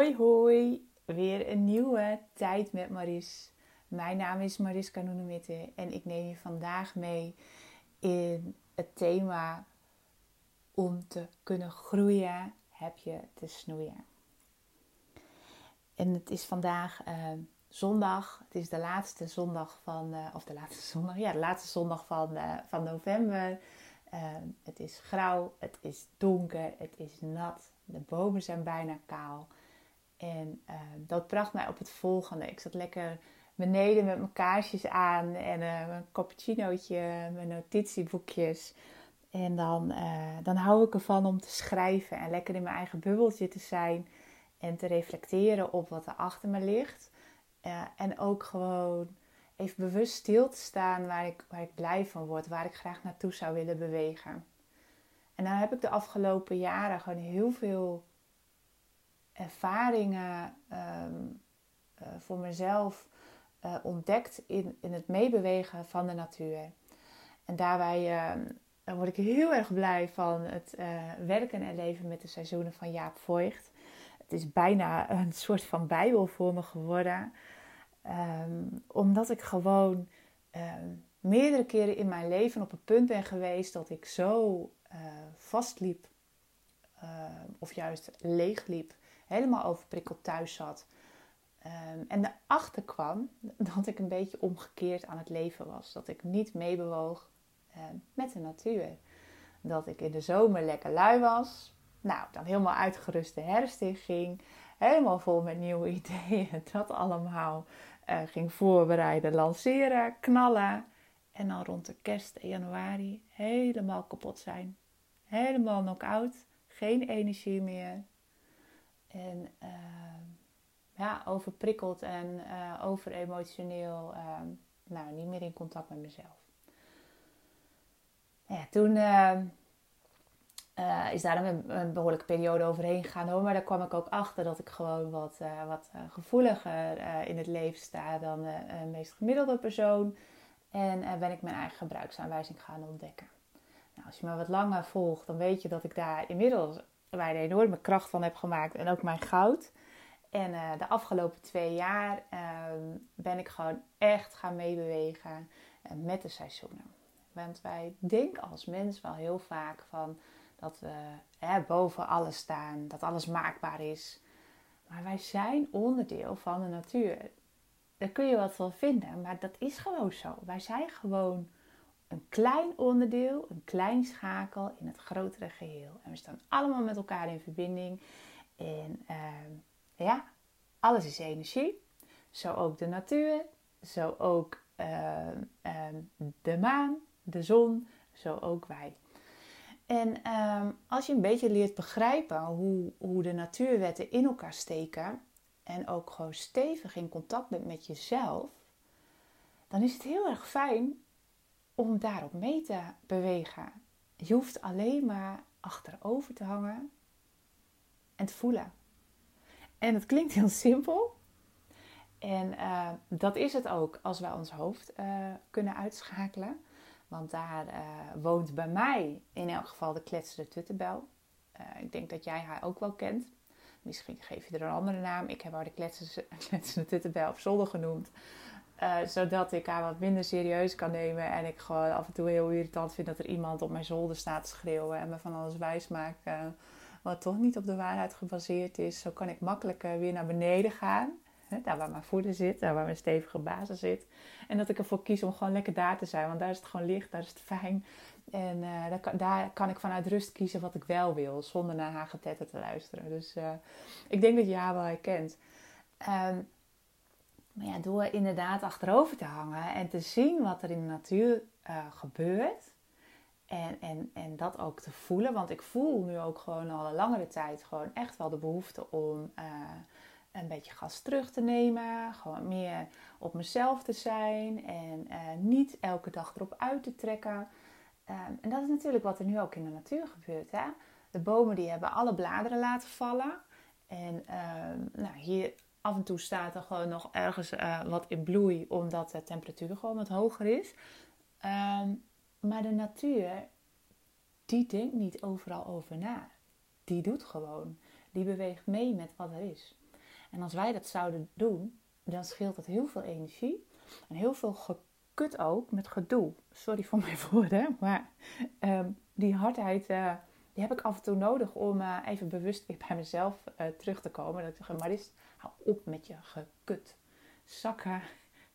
Hoi hoi, weer een nieuwe tijd met Maris. Mijn naam is Maris Kanoenemitte en ik neem je vandaag mee in het thema om te kunnen groeien heb je te snoeien. En het is vandaag uh, zondag, het is de laatste zondag van, uh, of de laatste zondag, ja de laatste zondag van, uh, van november. het is grauw, het is donker, het is nat, de bomen zijn bijna kaal. En uh, dat bracht mij op het volgende. Ik zat lekker beneden met mijn kaarsjes aan en uh, mijn cappuccinootje, mijn notitieboekjes. En dan, uh, dan hou ik ervan om te schrijven en lekker in mijn eigen bubbeltje te zijn. En te reflecteren op wat er achter me ligt. en ook gewoon even bewust stil te staan waar ik, waar ik blij van word, waar ik graag naartoe zou willen bewegen. En dan heb ik de afgelopen jaren gewoon heel veel ervaringen um, uh, voor mezelf uh, ontdekt in, in het meebewegen van de natuur. En daarbij uh, word ik heel erg blij van het eh, werken en leven met de seizoenen van Jaap Voigt. Het is bijna een soort van bijbel voor me geworden. Um, omdat ik gewoon meerdere keren in mijn leven op een punt ben geweest dat ik zo vastliep. of juist leegliep helemaal overprikkeld thuis zat. Um, en erachter kwam dat ik een beetje omgekeerd aan het leven was. Dat ik niet meebewoog um, met de natuur. Dat ik in de zomer lekker lui was. Nou, dan helemaal uitgerust de herfst in ging. Helemaal vol met nieuwe ideeën. Dat allemaal uh, ging voorbereiden, lanceren, knallen. En dan rond de kerst januari helemaal kapot zijn. Helemaal knock-out. Geen energie meer. En uh, ja, overprikkeld en uh, overemotioneel. Uh, nou, niet meer in contact met mezelf. Ja, toen ehm, eh, is daar een, een, behoorlijke periode overheen gegaan hoor. Maar daar kwam ik ook achter dat ik gewoon wat, eh, wat gevoeliger in het leven sta dan de meest gemiddelde persoon. En ben ik mijn eigen gebruiksaanwijzing gaan ontdekken. Nou, als je me wat langer volgt, dan weet je dat ik daar inmiddels waar een enorme kracht van heb gemaakt en ook mijn goud. En uh, de afgelopen twee jaar uh, ben ik gewoon echt gaan meebewegen uh, met de seizoenen. Want wij denken als mens wel heel vaak van dat we hè, boven alles staan, dat alles maakbaar is. Maar wij zijn onderdeel van de natuur. Daar kun je wat van vinden, maar dat is gewoon zo. Wij zijn gewoon een klein onderdeel, een klein schakel in het grotere geheel. En we staan allemaal met elkaar in verbinding. En uh, ja, alles is energie. Zo ook de natuur, zo ook uh, uh, de maan, de zon, zo ook wij. En ehm, als je een beetje leert begrijpen hoe, hoe de natuurwetten in elkaar steken en ook gewoon stevig in contact bent met jezelf, dan is het heel erg fijn om daarop mee te bewegen. Je hoeft alleen maar achterover te hangen en te voelen. En het klinkt heel simpel. En uh, dat is het ook als wij ons hoofd uh, kunnen uitschakelen. Want daar uh, woont bij mij in elk geval de kletsende tuttenbel. ik denk dat jij haar ook wel kent. Misschien geef je er een andere naam. Ik heb haar de kletsende tuttenbel op zolder genoemd. Uh, zodat ik haar wat minder serieus kan nemen. En ik gewoon af en toe heel irritant vind dat er iemand op mijn zolder staat te schreeuwen. En me van alles wijs maakt. Uh, wat toch niet op de waarheid gebaseerd is. Zo kan ik makkelijker weer naar beneden gaan. Hè, daar waar mijn voeder zit. Daar waar mijn stevige basis zit. En dat ik ervoor kies om gewoon lekker daar te zijn. Want daar is het gewoon licht. Daar is het fijn. En daar, kan, daar, kan, ik vanuit rust kiezen wat ik wel wil. Zonder naar haar getetter te luisteren. Dus ik denk dat je haar wel herkent. Um, maar ja, door inderdaad achterover te hangen en te zien wat er in de natuur uh, gebeurt. En, en, en dat ook te voelen. Want ik voel nu ook gewoon al een langere tijd gewoon echt wel de behoefte om uh, een beetje gas terug te nemen. Gewoon meer op mezelf te zijn. En uh, niet elke dag erop uit te trekken. Um, en dat is natuurlijk wat er nu ook in de natuur gebeurt. Hè? De bomen die hebben alle bladeren laten vallen. En um, nou, hier af en toe staat er gewoon nog ergens uh, wat in bloei, omdat de temperatuur gewoon wat hoger is. Um, maar de natuur, die denkt niet overal over na. Die doet gewoon. Die beweegt mee met wat er is. En als wij dat zouden doen, dan scheelt dat heel veel energie en heel veel gekut ook met gedoe. Sorry voor mijn woorden, maar um, die hardheid uh, die heb ik af en toe nodig om uh, even bewust weer bij mezelf terug te komen. Dat ik zeg, Maris, op met je gekut. Zakken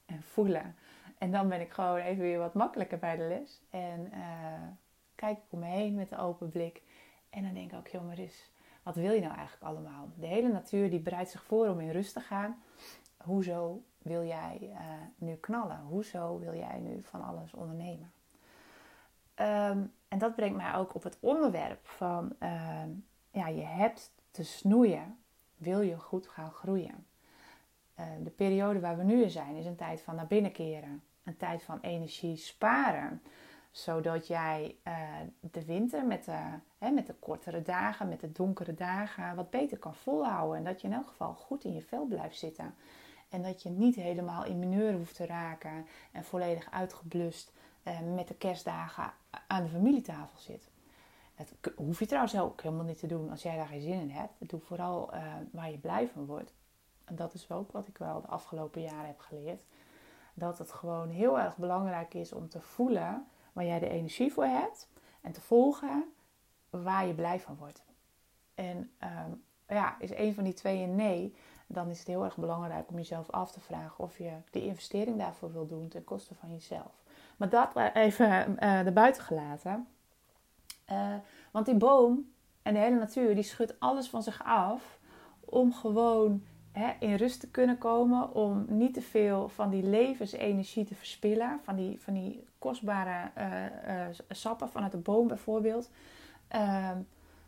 en voelen. En dan ben ik gewoon even weer wat makkelijker bij de les. En kijk ik om me heen met een open blik. En dan denk ik ook, joh wat wil je nou eigenlijk allemaal? De hele natuur die bereidt zich voor om in rust te gaan. Hoezo wil jij uh, nu knallen? Hoezo wil jij nu van alles ondernemen? Um, en dat brengt mij ook op het onderwerp van, uh, ja, je hebt te snoeien, wil je goed gaan groeien. Uh, de periode waar we nu in zijn is een tijd van naar binnen keren, een tijd van energie sparen zodat jij uh, de winter met de, met de kortere dagen, met de donkere dagen, wat beter kan volhouden. En dat je in elk geval goed in je vel blijft zitten. En dat je niet helemaal in mineur hoeft te raken en volledig uitgeblust uh, met de kerstdagen aan de familietafel zit. Dat hoef je trouwens ook helemaal niet te doen als jij daar geen zin in hebt. Doe vooral uh, waar je blij van wordt. En dat is ook wat ik wel de afgelopen jaren heb geleerd. Dat het gewoon heel erg belangrijk is om te voelen waar jij de energie voor hebt. En te volgen waar je blij van wordt. En um, ja, is een van die twee een nee, dan is het heel erg belangrijk om jezelf af te vragen of je de investering daarvoor wil doen ten koste van jezelf. Maar dat even uh, erbuiten gelaten. Uh, want die boom en de hele natuur, die schudt alles van zich af om gewoon hè, in rust te kunnen komen. Om niet te veel van die levensenergie te verspillen. Van die, van die kostbare uh, sappen vanuit de boom bijvoorbeeld. Ehm,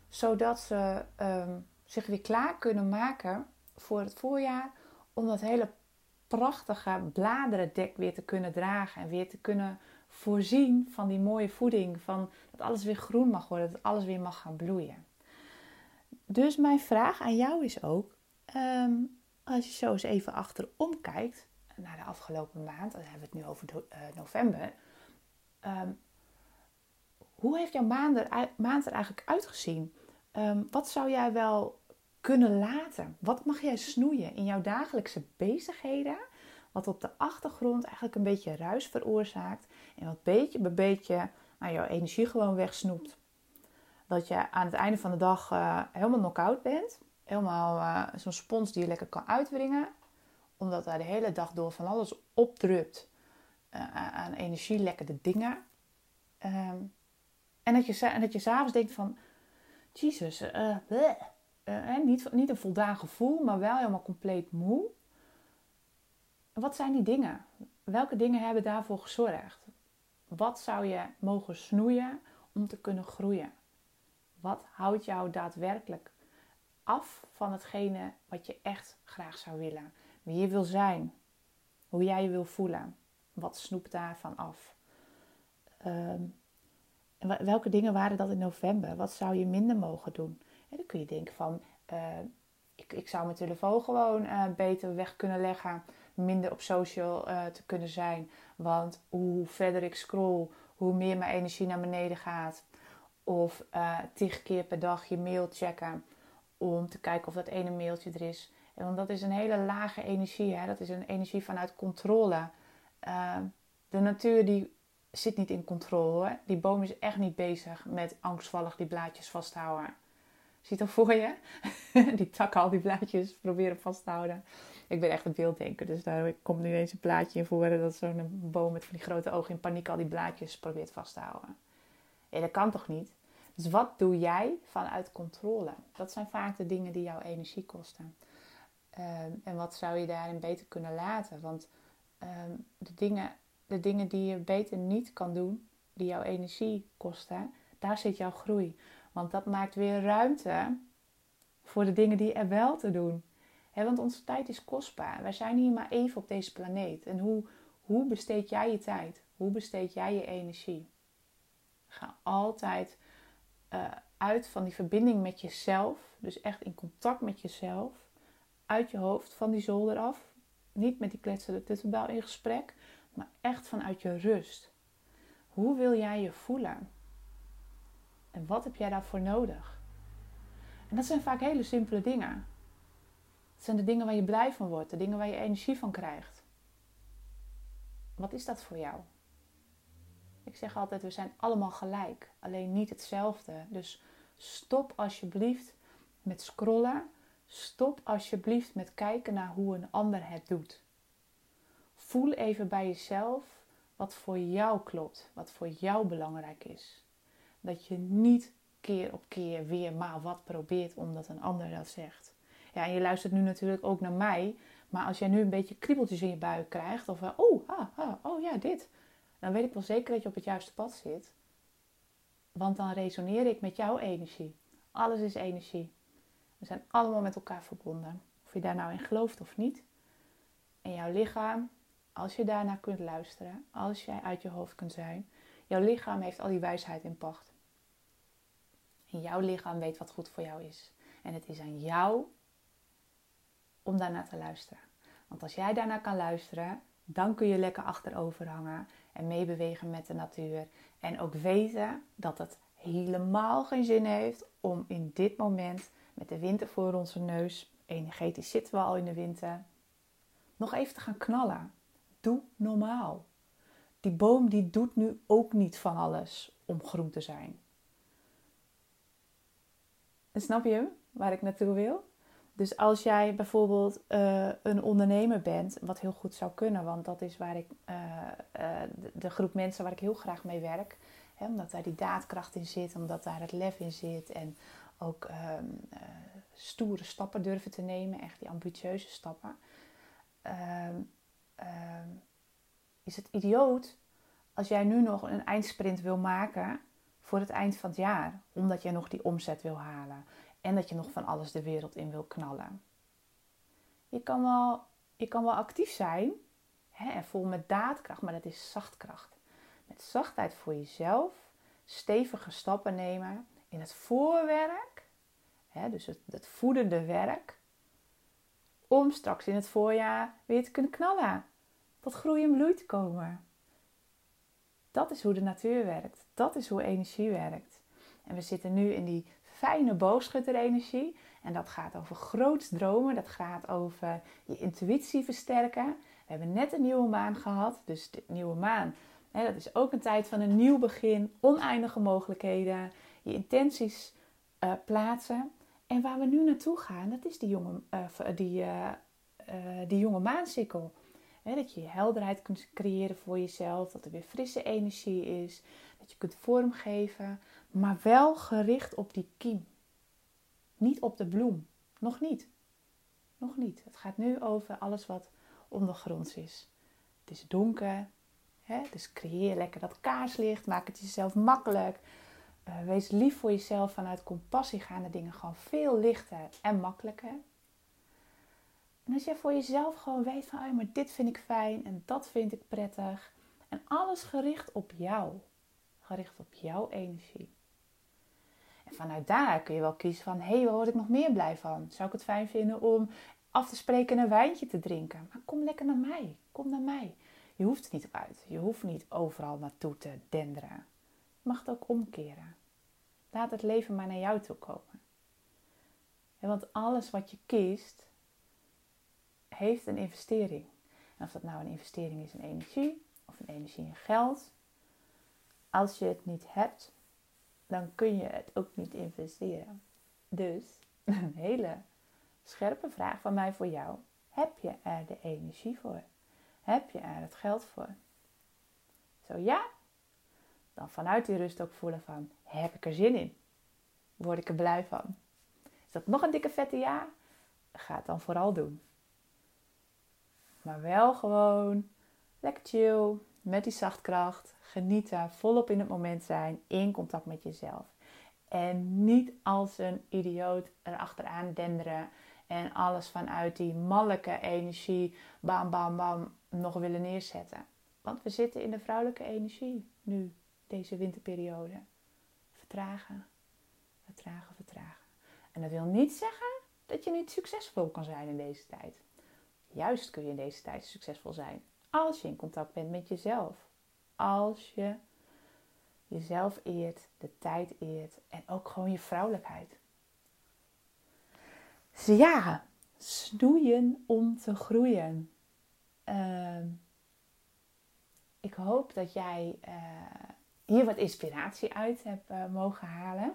zodat ze um, zich weer klaar kunnen maken voor het voorjaar. Om dat hele prachtige bladerendek weer te kunnen dragen. En weer te kunnen voorzien van die mooie voeding. Van dat alles weer groen mag worden. Dat alles weer mag gaan bloeien. Dus mijn vraag aan jou is ook. Um, als je zo eens even achterom kijkt. Naar de afgelopen maand. Dan hebben we het nu over uh, november. Um, hoe heeft jouw maand er, maand er eigenlijk uitgezien? Um, wat zou jij wel kunnen laten? Wat mag jij snoeien in jouw dagelijkse bezigheden? Wat op de achtergrond eigenlijk een beetje ruis veroorzaakt. En wat beetje bij beetje nou, jouw energie gewoon wegsnoept. Dat je aan het einde van de dag uh, helemaal knock-out bent. Helemaal uh, zo'n spons die je lekker kan uitwringen. Omdat daar de hele dag door van alles opdrupt. Uh, aan energielekkende dingen. Um, en dat je, dat je s'avonds denkt van... Jezus, niet, niet een voldaan gevoel, maar wel helemaal compleet moe. Wat zijn die dingen? Welke dingen hebben daarvoor gezorgd? Wat zou je mogen snoeien om te kunnen groeien? Wat houdt jou daadwerkelijk af van hetgene wat je echt graag zou willen? Wie je wil zijn? Hoe jij je wil voelen? Wat snoept daarvan af? Um, welke dingen waren dat in november? Wat zou je minder mogen doen? En dan kun je denken van, uh, ik, ik zou mijn telefoon gewoon uh, beter weg kunnen leggen. Minder op social uh, te kunnen zijn. Want hoe verder ik scroll, hoe meer mijn energie naar beneden gaat. Of tig keer per dag je mail checken. Om te kijken of dat ene mailtje er is. En want dat is een hele lage energie. Hè? Dat is een energie vanuit controle. de natuur die zit niet in controle. Die boom is echt niet bezig met angstvallig die blaadjes vasthouden. Ziet dat voor je? die takken al die blaadjes proberen vast te houden. Ik ben echt een beelddenker, dus daar komt nu eens een plaatje in voor dat zo'n boom met van die grote ogen in paniek al die blaadjes probeert vast te houden. Ja, dat kan toch niet? Dus wat doe jij vanuit controle? Dat zijn vaak de dingen die jouw energie kosten. Ehm, en wat zou je daarin beter kunnen laten? Want ehm, de dingen de dingen die je beter niet kan doen, die jouw energie kosten, daar zit jouw groei. Want dat maakt weer ruimte voor de dingen die er wel te doen. Want onze tijd is kostbaar. Wij zijn hier maar even op deze planeet. En hoe, hoe besteed jij je tijd? Hoe besteed jij je energie? Ga altijd uh, uit van die verbinding met jezelf. Dus echt in contact met jezelf. Uit je hoofd, van die zolder af. Niet met die kletsende tuttenbel in gesprek maar echt vanuit je rust. Hoe wil jij je voelen? En wat heb jij daarvoor nodig? En dat zijn vaak hele simpele dingen. Zijn de dingen waar je blij van wordt, de dingen waar je energie van krijgt? Wat is dat voor jou? Ik zeg altijd, we zijn allemaal gelijk, alleen niet hetzelfde. Dus stop alsjeblieft met scrollen. Stop alsjeblieft met kijken naar hoe een ander het doet. Voel even bij jezelf wat voor jou klopt, wat voor jou belangrijk is. Dat je niet keer op keer weer maar wat probeert omdat een ander dat zegt. Ja, en je luistert nu natuurlijk ook naar mij, maar als jij nu een beetje kriebeltjes in je buik krijgt, of oh, ah, ah, oh ja, dit, dan weet ik wel zeker dat je op het juiste pad zit. Want dan resoneer ik met jouw energie. Alles is energie. We zijn allemaal met elkaar verbonden. Of je daar nou in gelooft of niet. En jouw lichaam, als je daarnaar kunt luisteren, als jij uit je hoofd kunt zijn, jouw lichaam heeft al die wijsheid in pacht. En jouw lichaam weet wat goed voor jou is. En het is aan jou om daarnaar te luisteren. Want als jij daarnaar kan luisteren, dan kun je lekker achterover hangen en meebewegen met de natuur. En ook weten dat het helemaal geen zin heeft om in dit moment met de winter voor onze neus, energetisch zitten we al in de winter, nog even te gaan knallen. Doe normaal. Die boom die doet nu ook niet van alles om groen te zijn. En snap je waar ik naartoe wil? Dus als jij bijvoorbeeld uh, een ondernemer bent, wat heel goed zou kunnen, want dat is waar ik uh, de, de, groep mensen waar ik heel graag mee werk, hè, omdat daar die daadkracht in zit, omdat daar het lef in zit en ook ehm, stoere stappen durven te nemen, echt die ambitieuze stappen, ehm, ehm, is het idioot als jij nu nog een eindsprint wil maken voor het eind van het jaar, omdat jij nog die omzet wil halen en dat je nog van alles de wereld in wil knallen. Je kan wel, je kan wel actief zijn hè, en vol met daadkracht, maar dat is zachtkracht. Met zachtheid voor jezelf, stevige stappen nemen in het voorwerk, hè, dus het, het voedende werk, om straks in het voorjaar weer te kunnen knallen. Tot groei en bloei te komen. Dat is hoe de natuur werkt. Dat is hoe energie werkt. En we zitten nu in die fijne boogschutterenergie. En dat gaat over groots dromen. Dat gaat over je intuïtie versterken. We hebben net een nieuwe maan gehad. Dus de nieuwe maan, hè, dat is ook een tijd van een nieuw begin. Oneindige mogelijkheden. Je intenties uh, plaatsen. En waar we nu naartoe gaan, dat is die jonge, uh, die, uh, die jonge maansikkel. dat je helderheid kunt creëren voor jezelf. Dat er weer frisse energie is. Dat je kunt vormgeven maar wel gericht op die kiem. Niet op de bloem. Nog niet. Nog niet. Het gaat nu over alles wat ondergronds is. Het is donker, hè? dus creëer lekker dat kaarslicht. Maak het jezelf makkelijk. Uh, wees lief voor jezelf. Vanuit compassie gaan de dingen gewoon veel lichter en makkelijker. En als jij voor jezelf gewoon weet van, oh, maar dit vind ik fijn en dat vind ik prettig. En alles gericht op jou. Gericht op jouw energie. En vanuit daar kun je wel kiezen van, hé, hey, waar word ik nog meer blij van? Zou ik het fijn vinden om af te spreken en een wijntje te drinken? Maar kom lekker naar mij. Kom naar mij. Je hoeft het niet op uit. Je hoeft niet overal naartoe te denderen. Je mag het ook omkeren. Laat het leven maar naar jou toe komen. want alles wat je kiest, heeft een investering. En of dat nou een investering is in energie of een energie in geld. Als je het niet hebt, dan kun je het ook niet investeren. Dus een hele scherpe vraag van mij voor jou. Heb je er de energie voor? Heb je er het geld voor? Zo ja, dan vanuit die rust ook voelen van, heb ik er zin in? Word ik er blij van? Is dat nog een dikke vette ja? Ga het dan vooral doen. Maar wel gewoon lekker chill, met die zachtkracht, genieten, volop in het moment zijn, in contact met jezelf. En niet als een idioot erachteraan denderen en alles vanuit die mannelijke energie, bam, bam, bam, nog willen neerzetten. Want we zitten in de vrouwelijke energie nu, deze winterperiode. Vertragen, vertragen, vertragen. En dat wil niet zeggen dat je niet succesvol kan zijn in deze tijd. Juist kun je in deze tijd succesvol zijn als je in contact bent met jezelf als je jezelf eert, de tijd eert en ook gewoon je vrouwelijkheid. Dus ja, snoeien om te groeien. Ehm, ik hoop dat jij uh, hier wat inspiratie uit hebt uh, mogen halen.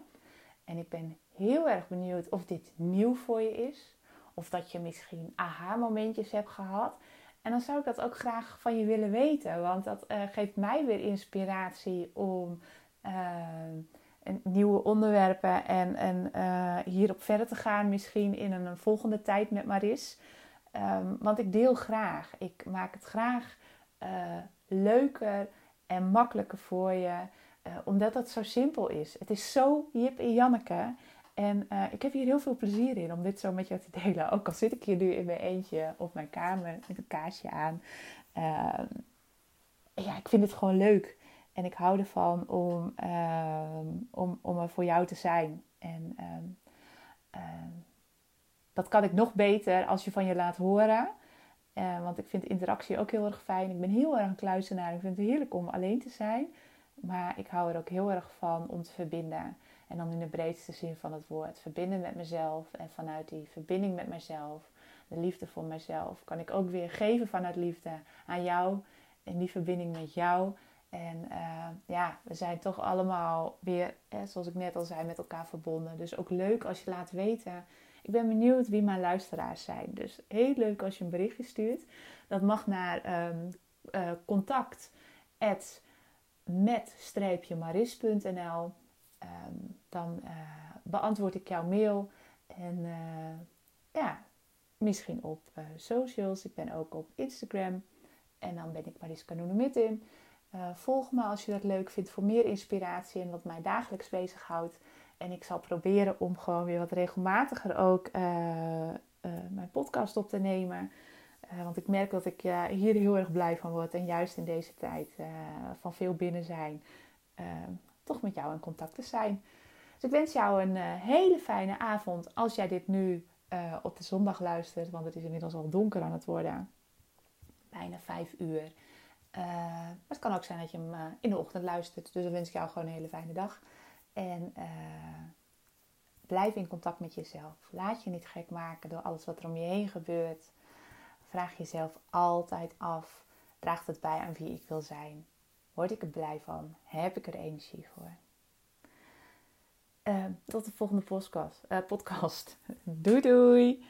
En ik ben heel erg benieuwd of dit nieuw voor je is. Of dat je misschien aha-momentjes hebt gehad. En dan zou ik dat ook graag van je willen weten. Want dat uh, geeft mij weer inspiratie om nieuwe onderwerpen en, en uh, hierop verder te gaan. Misschien in een, volgende tijd met Maris. Um, want ik deel graag. Ik maak het graag leuker en makkelijker voor je. Omdat het zo simpel is. Het is zo Jip en Janneke. En ik heb hier heel veel plezier in om dit zo met jou te delen. Ook al zit ik hier nu in mijn eentje op mijn kamer met een kaarsje aan. Ehm, ja, ik vind het gewoon leuk. En ik hou ervan om, uh, om, om er voor jou te zijn. En uh, dat kan ik nog beter als je van je laat horen. Uh, want ik vind interactie ook heel erg fijn. Ik ben heel erg een kluizenaar. Ik vind het heerlijk om alleen te zijn. Maar ik hou er ook heel erg van om te verbinden. En dan in de breedste zin van het woord. Verbinden met mezelf. En vanuit die verbinding met mezelf, de liefde voor mezelf, kan ik ook weer geven vanuit liefde aan jou. En die verbinding met jou en uh, ja, we zijn toch allemaal weer, zoals ik net al zei, met elkaar verbonden. Dus ook leuk als je laat weten. Ik ben benieuwd wie mijn luisteraars zijn. Dus heel leuk als je een berichtje stuurt. Dat mag naar um, uh, contact met-maris.nl. Dan uh, beantwoord ik jouw mail. En ja, misschien op socials. Ik ben ook op Instagram. En dan ben ik Maris in. Volg me als je dat leuk vindt voor meer inspiratie en wat mij dagelijks bezighoudt. En ik zal proberen om gewoon weer wat regelmatiger ook mijn podcast op te nemen. want ik merk dat ik hier heel erg blij van word. En juist in deze tijd van veel binnen zijn, toch met jou in contact te zijn. Dus ik wens jou een hele fijne avond als jij dit nu op de zondag luistert. Want het is inmiddels al donker aan het worden. Bijna vijf uur. Uh, maar het kan ook zijn dat je hem in de ochtend luistert. Dus dan wens ik jou gewoon een hele fijne dag. En blijf in contact met jezelf. Laat je niet gek maken door alles wat er om je heen gebeurt. Vraag jezelf altijd af: draagt het bij aan wie ik wil zijn? Word ik er blij van? Heb ik er energie voor? Tot de volgende podcast. podcast. doei doei!